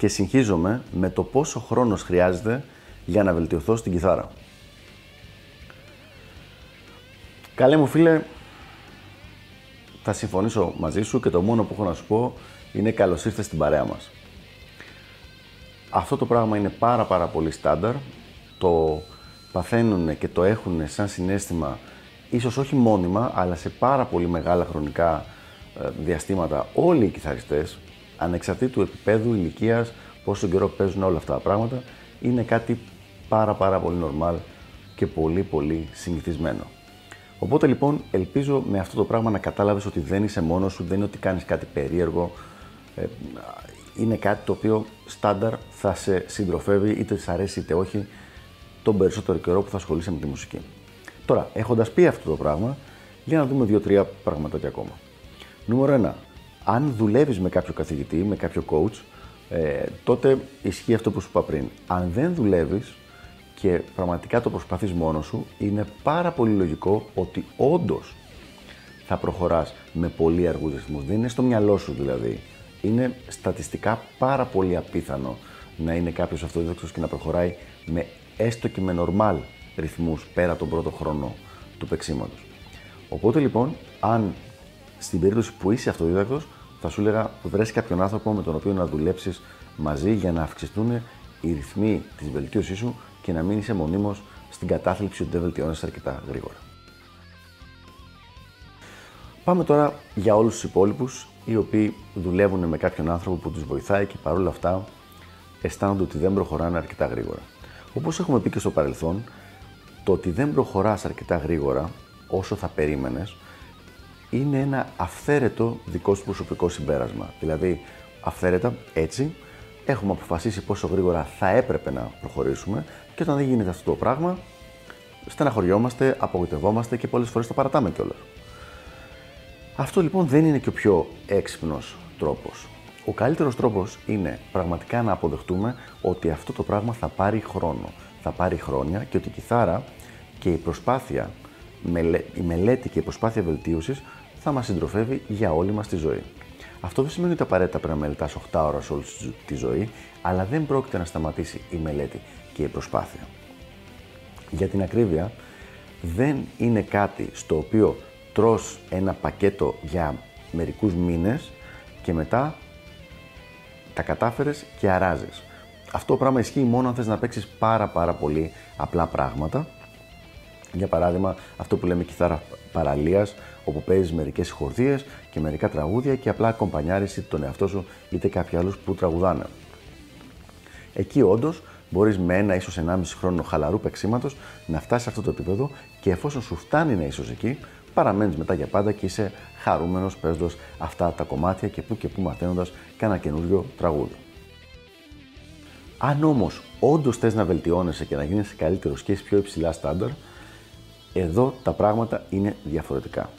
και συγχύζομαι με το πόσο χρόνος χρειάζεται για να βελτιωθώ στην κιθάρα. Καλέ μου φίλε, θα συμφωνήσω μαζί σου και το μόνο που έχω να σου πω είναι καλώς ήρθες στην παρέα μας. Αυτό το πράγμα είναι πάρα πάρα πολύ στάνταρ, το παθαίνουν και το έχουν σαν συνέστημα ίσως όχι μόνιμα, αλλά σε πάρα πολύ μεγάλα χρονικά ε, διαστήματα όλοι οι κιθαριστές, ανεξαρτήτου επίπεδου, ηλικίας, πόσο καιρό παίζουν όλα αυτά τα πράγματα, είναι κάτι πάρα πάρα πολύ normal και πολύ πολύ συνηθισμένο. Οπότε λοιπόν ελπίζω με αυτό το πράγμα να κατάλαβες ότι δεν είσαι μόνος σου, δεν είναι ότι κάνεις κάτι περίεργο, ε, είναι κάτι το οποίο στάνταρ θα σε συντροφεύει είτε σε αρέσει είτε όχι τον περισσότερο καιρό που θα ασχολείσαι με τη μουσική. Τώρα, έχοντας πει αυτό το πράγμα, για να δούμε δύο-τρία πραγματάκια ακόμα. Νούμερο 1. Αν δουλεύεις με κάποιο καθηγητή, με κάποιο coach, ε, τότε ισχύει αυτό που σου είπα πριν. Αν δεν δουλεύεις και πραγματικά το προσπαθείς μόνος σου, είναι πάρα πολύ λογικό ότι όντως θα προχωράς με πολύ αργούς ρυθμούς. Δεν είναι στο μυαλό σου δηλαδή. Είναι στατιστικά πάρα πολύ απίθανο να είναι κάποιος αυτοδίδακτο και να προχωράει με έστω και με normal ρυθμούς πέρα τον πρώτο χρόνο του παίξήματος. Οπότε λοιπόν, αν στην περίπτωση που είσαι αυτοδίδακτος, θα σου έλεγα βρες κάποιον άνθρωπο με τον οποίο να δουλέψεις μαζί για να αυξηθούν οι ρυθμοί της βελτίωσής σου και να μην είσαι μονίμως στην κατάθλιψη ότι δεν βελτιώνεσαι αρκετά γρήγορα. Πάμε τώρα για όλους τους υπόλοιπους οι οποίοι δουλεύουν με κάποιον άνθρωπο που τους βοηθάει και παρόλα αυτά αισθάνονται ότι δεν προχωράνε αρκετά γρήγορα. Όπως έχουμε πει και στο παρελθόν, το ότι δεν προχωράς αρκετά γρήγορα όσο θα περίμενες είναι ένα αυθαίρετο δικό σου προσωπικό συμπέρασμα. Δηλαδή, αυθαίρετα, έτσι, έχουμε αποφασίσει πόσο γρήγορα θα έπρεπε να προχωρήσουμε και όταν δεν γίνεται αυτό το πράγμα, στεναχωριόμαστε, απογοητευόμαστε και πολλές φορές το παρατάμε κιόλας. Αυτό λοιπόν δεν είναι και ο πιο έξυπνος τρόπος. Ο καλύτερος τρόπος είναι πραγματικά να αποδεχτούμε ότι αυτό το πράγμα θα πάρει χρόνο θα πάρει χρόνια και ότι η κιθάρα και η προσπάθεια, η μελέτη και η προσπάθεια βελτίωσης θα μας συντροφεύει για όλη μας τη ζωή. Αυτό δεν σημαίνει ότι απαραίτητα πρέπει να μελετάς 8 ώρες όλη τη ζωή, αλλά δεν πρόκειται να σταματήσει η μελέτη και η προσπάθεια. Για την ακρίβεια, δεν είναι κάτι στο οποίο τρως ένα πακέτο για μερικούς μήνες και μετά τα κατάφερες και αράζεις. Αυτό το πράγμα ισχύει μόνο αν θες να παίξεις πάρα πάρα πολύ απλά πράγματα. Για παράδειγμα, αυτό που λέμε κιθάρα παραλίας, όπου παίζεις μερικές χορδίες και μερικά τραγούδια και απλά κομπανιάρεις είτε τον εαυτό σου είτε κάποιοι άλλους που τραγουδάνε. Εκεί όντως μπορείς με ένα ίσως 1,5 χρόνο χαλαρού παίξήματος να φτάσεις σε αυτό το επίπεδο και εφόσον σου φτάνει να είσαι εκεί, παραμένεις μετά για πάντα και είσαι χαρούμενος παίζοντας αυτά τα κομμάτια και που και που μαθαίνοντας κάνα καινούριο τραγούδι. Αν όμως όντως θες να βελτιώνεσαι και να γίνει καλύτερος και έχεις πιο υψηλά στάνταρ, εδώ τα πράγματα είναι διαφορετικά.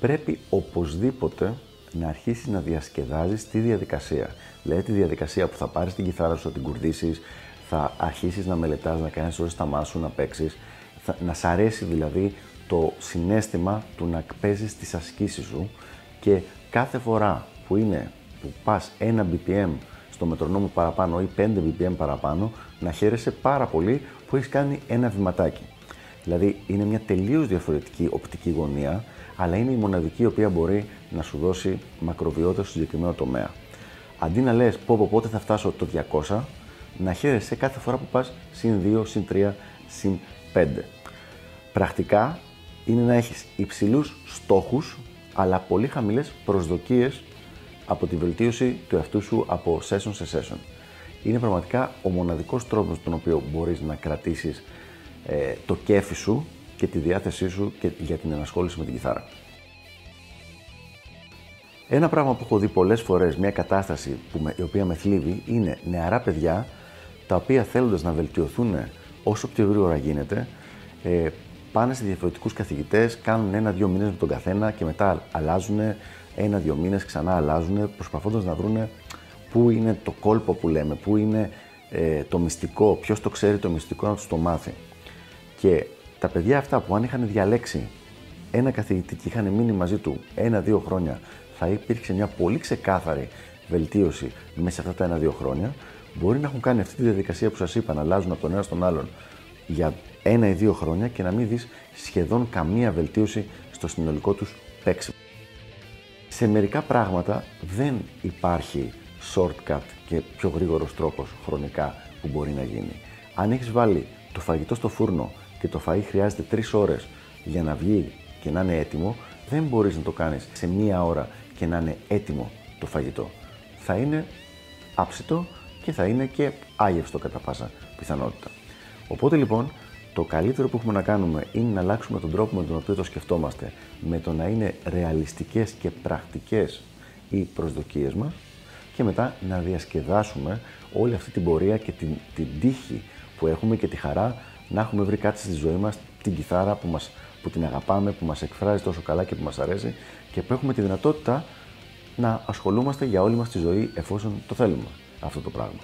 Πρέπει οπωσδήποτε να αρχίσεις να διασκεδάζεις τη διαδικασία. Δηλαδή τη διαδικασία που θα πάρεις την κιθάρα σου, να την κουρδίσεις, θα αρχίσεις να μελετάς, να κάνεις ώρε τα μάσου, να παίξεις. Να σ' αρέσει δηλαδή το συνέστημα του να παίζεις τις ασκήσεις σου και κάθε φορά που είναι που πας ένα BPM στο μετρονόμο παραπάνω ή 5 BPM παραπάνω, να χαίρεσαι πάρα πολύ που έχεις κάνει ένα βηματάκι. Δηλαδή είναι μια τελείως διαφορετική οπτική γωνία, αλλά είναι η μοναδική η οποία μπορεί να σου δώσει μακροβιότητα στο συγκεκριμένο τομέα. Αντί να λες πω, πω πότε θα φτάσω το 200, να χαίρεσαι κάθε φορά που πας συν 2, συν 3, συν 5. Πρακτικά είναι να έχεις υψηλούς στόχους, αλλά πολύ χαμηλές προσδοκίες από τη βελτίωση του εαυτού σου από session σε session. Είναι πραγματικά ο μοναδικός τρόπος τον οποίο μπορείς να κρατήσεις ε, το κέφι σου και τη διάθεσή σου και για την ενασχόληση με την κιθάρα. Ένα πράγμα που έχω δει πολλές φορές, μια κατάσταση που με, η οποία με θλίβει, είναι νεαρά παιδιά τα οποία θέλοντας να βελτιωθούν όσο πιο γρήγορα γίνεται, ε, πάνε σε διαφορετικούς καθηγητές, κάνουν ένα-δύο μήνες με τον καθένα και μετά αλλάζουν, ένα-δύο μήνες ξανά αλλάζουν, προσπαθώντας να βρουν πού είναι το κόλπο που λέμε, πού είναι ε, το μυστικό, ποιος το ξέρει το μυστικό να τους το μάθει. Και τα παιδιά αυτά που αν είχαν διαλέξει ένα καθηγητή και είχαν μείνει μαζί του ένα-δύο χρόνια, θα υπήρξε μια πολύ ξεκάθαρη βελτίωση μέσα σε αυτά τα ένα-δύο χρόνια. Μπορεί να έχουν κάνει αυτή τη διαδικασία που σας είπα, να αλλάζουν από τον ένα στον άλλον για ένα ή δύο χρόνια και να μην δεις σχεδόν καμία βελτίωση στο συνολικό τους παίξιμο. Σε μερικά πράγματα δεν υπάρχει shortcut και πιο γρήγορος τρόπος χρονικά που μπορεί να γίνει. Αν έχεις βάλει το φαγητό στο φούρνο και το φαΐ χρειάζεται τρεις ώρες για να βγει και να είναι έτοιμο, δεν μπορείς να το κάνεις σε μία ώρα και να είναι έτοιμο το φαγητό. Θα είναι άψητο και θα είναι και άγευστο κατά πάσα πιθανότητα. Οπότε λοιπόν, το καλύτερο που έχουμε να κάνουμε είναι να αλλάξουμε τον τρόπο με τον οποίο το σκεφτόμαστε, με το να είναι ρεαλιστικές και πρακτικές οι προσδοκίες μας και μετά να διασκεδάσουμε όλη αυτή την πορεία και την, την τύχη που έχουμε και τη χαρά να έχουμε βρει κάτι στη ζωή μας, την κιθάρα που, μας, που την αγαπάμε, που μας εκφράζει τόσο καλά και που μας αρέσει και που έχουμε τη δυνατότητα να ασχολούμαστε για όλη μας τη ζωή εφόσον το θέλουμε αυτό το πράγμα.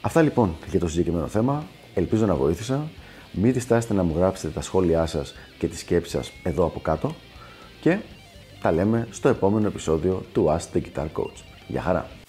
Αυτά λοιπόν για το συγκεκριμένο θέμα. Ελπίζω να βοήθησα. Μην διστάσετε να μου γράψετε τα σχόλιά σας και τις σκέψεις σας εδώ από κάτω και τα λέμε στο επόμενο επεισόδιο του Ask the Guitar Coach. Γεια χαρά!